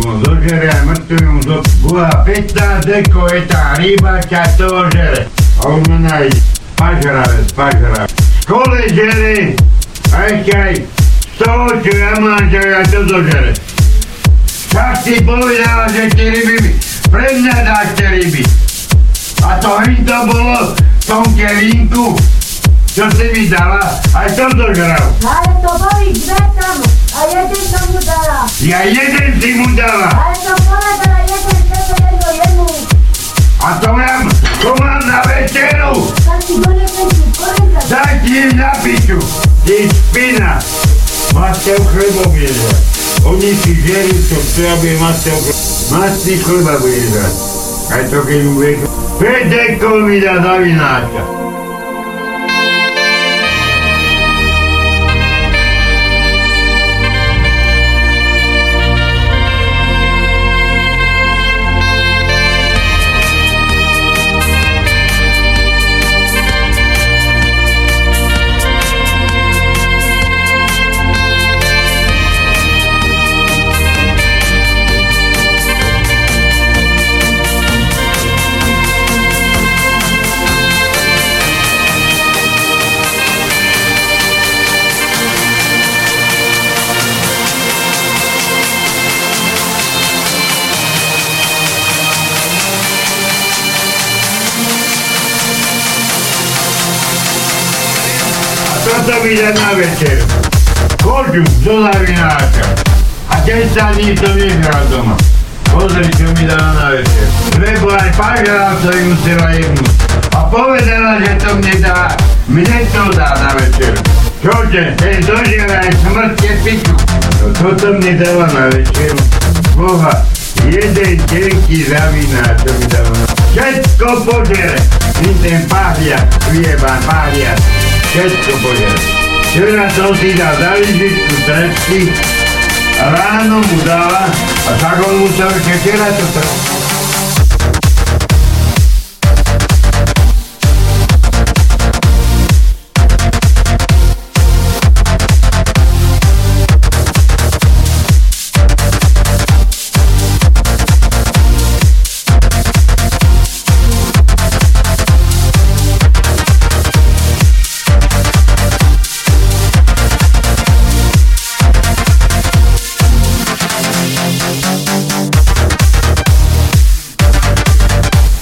No zožere aj mŕtvým zo... Bola 15 deko je tá ryba, ťa toho žere. A on ma nájde. Pažravec, pažravec. Škole žere, a ešte aj z toho, čo ja mám, že ja to zožere. Však si povedala, že tie ryby, pre mňa dáte ryby. A to hneď to bolo v tom kelínku, čo si mi dala, aj som zožral. Ale to boli dve tam a jeden som mu dala. Ja jeden si mu dala. Ale som povedala jeden, to jedno jemu. A to mám, to mám na večeru. Tak si donesem si kolega. Daj ti im na piču. Ty špina. Masťov chlebom ježa. Oni si žerú, čo chce, aby masťov chleba. Masný chleba bude. Aj to keď mu. Päť dekov mi dá za dá na večer. Kožu do zavináča. A 10 dní som nehral doma. Pozri, čo mi dala na večer. Lebo aj pažravcovi musela jednúť. A povedala, že to mne dá, mne to dá na večer. Čože, ten dožiera aj smrťte piču. No toto mne dala na večer. Boha, jeden tenký zavináč, čo mi dala na Všetko požere. My ten pahliak, vyjebán pahliak. Všetko požere. Včera som si dal za lyžičku trepky ráno mu dala a tak on musel ešte včera to trpať.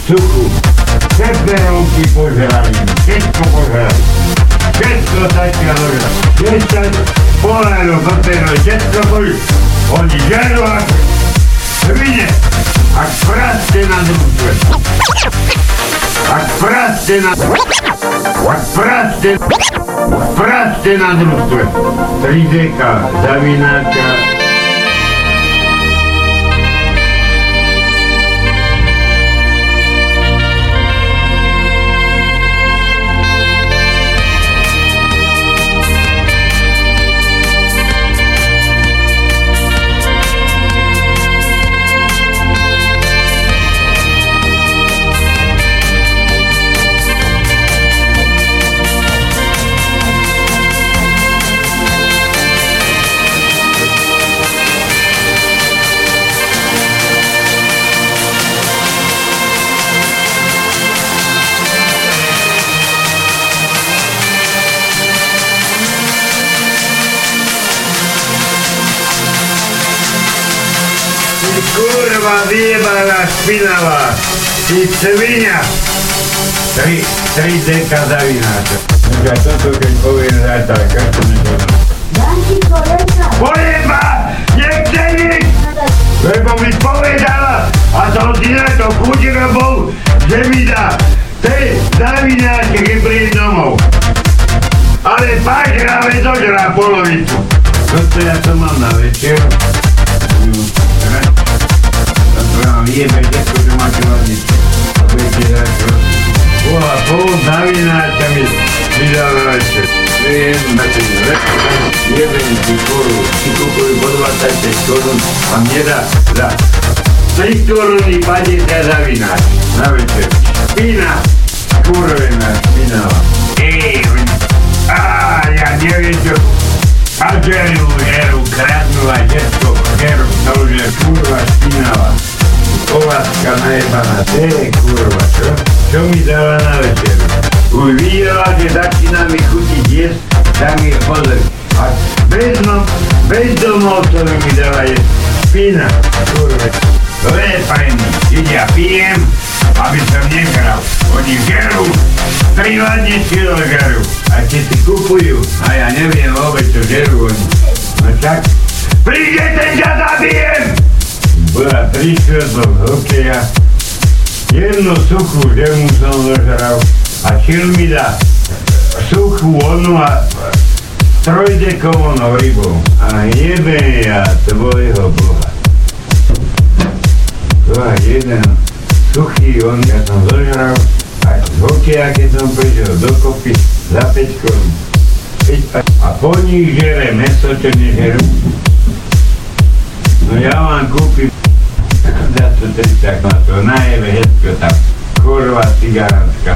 Suchu. Peperonky požrali, všetko požrali. Všetko začal zožrať. 10 polárov peperov, všetko boli. Oni žerú ako svine. Ak praste na družstve. Ak praste na... Ak praste... Praste na družstve. 3 deka zavináča, kurva vyjebaná špinavá, ty svinia. Tri, tri deka zavináča. Takže toto keď poviem zajtra, každý nebude. Dám ti kolega. Pojeba! Nechce nič! Lebo mi povedala, a som si na to chudil bol, že mi dá tej zavináčke, keď príde domov. Ale pažravé zožrá polovicu. Toto ja to mám na večer. Zavináčka mi vydal na večer. Viem, na ten lepko, jebem tú koru, si kúpujú po 26 korun a mne dá za 3 koruny padne ten zavináč na večer. Špina, kurvená špinava. Ej, á, ja neviem To je kurva, čo? Čo mi dala na večeru? Už videla, že začína mi chutiť jesť, tak mi pozor. A bez, no, bez domovcov mi dala jesť. Špina, kurva. Je fajn, keď ja pijem, aby som nehral. Oni žerú, privádne kilo žerú. A keď si kupujú, a ja neviem vôbec, čo žerú oni. No tak, prídete, ťa zabijem! Bola tri štvrtok hokeja, jednu suchú žemu som zožral a čil mi dá suchú onu a trojdekovou rybou. A jebe ja tvojho boha. To a jeden suchý on, ja som zožral a z hokeja, keď som prišiel dokopy za 5 korun. A po nich žere meso, čo nežerú. No ja vám kúpim za to 30 na to najebe hetko tam kurva cigánska,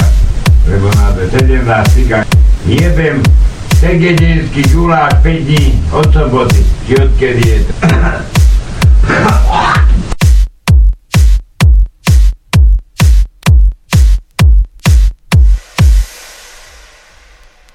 lebo na to 17 cigán. Jebem segedinský gulák 5 dní od soboty, či odkedy je to.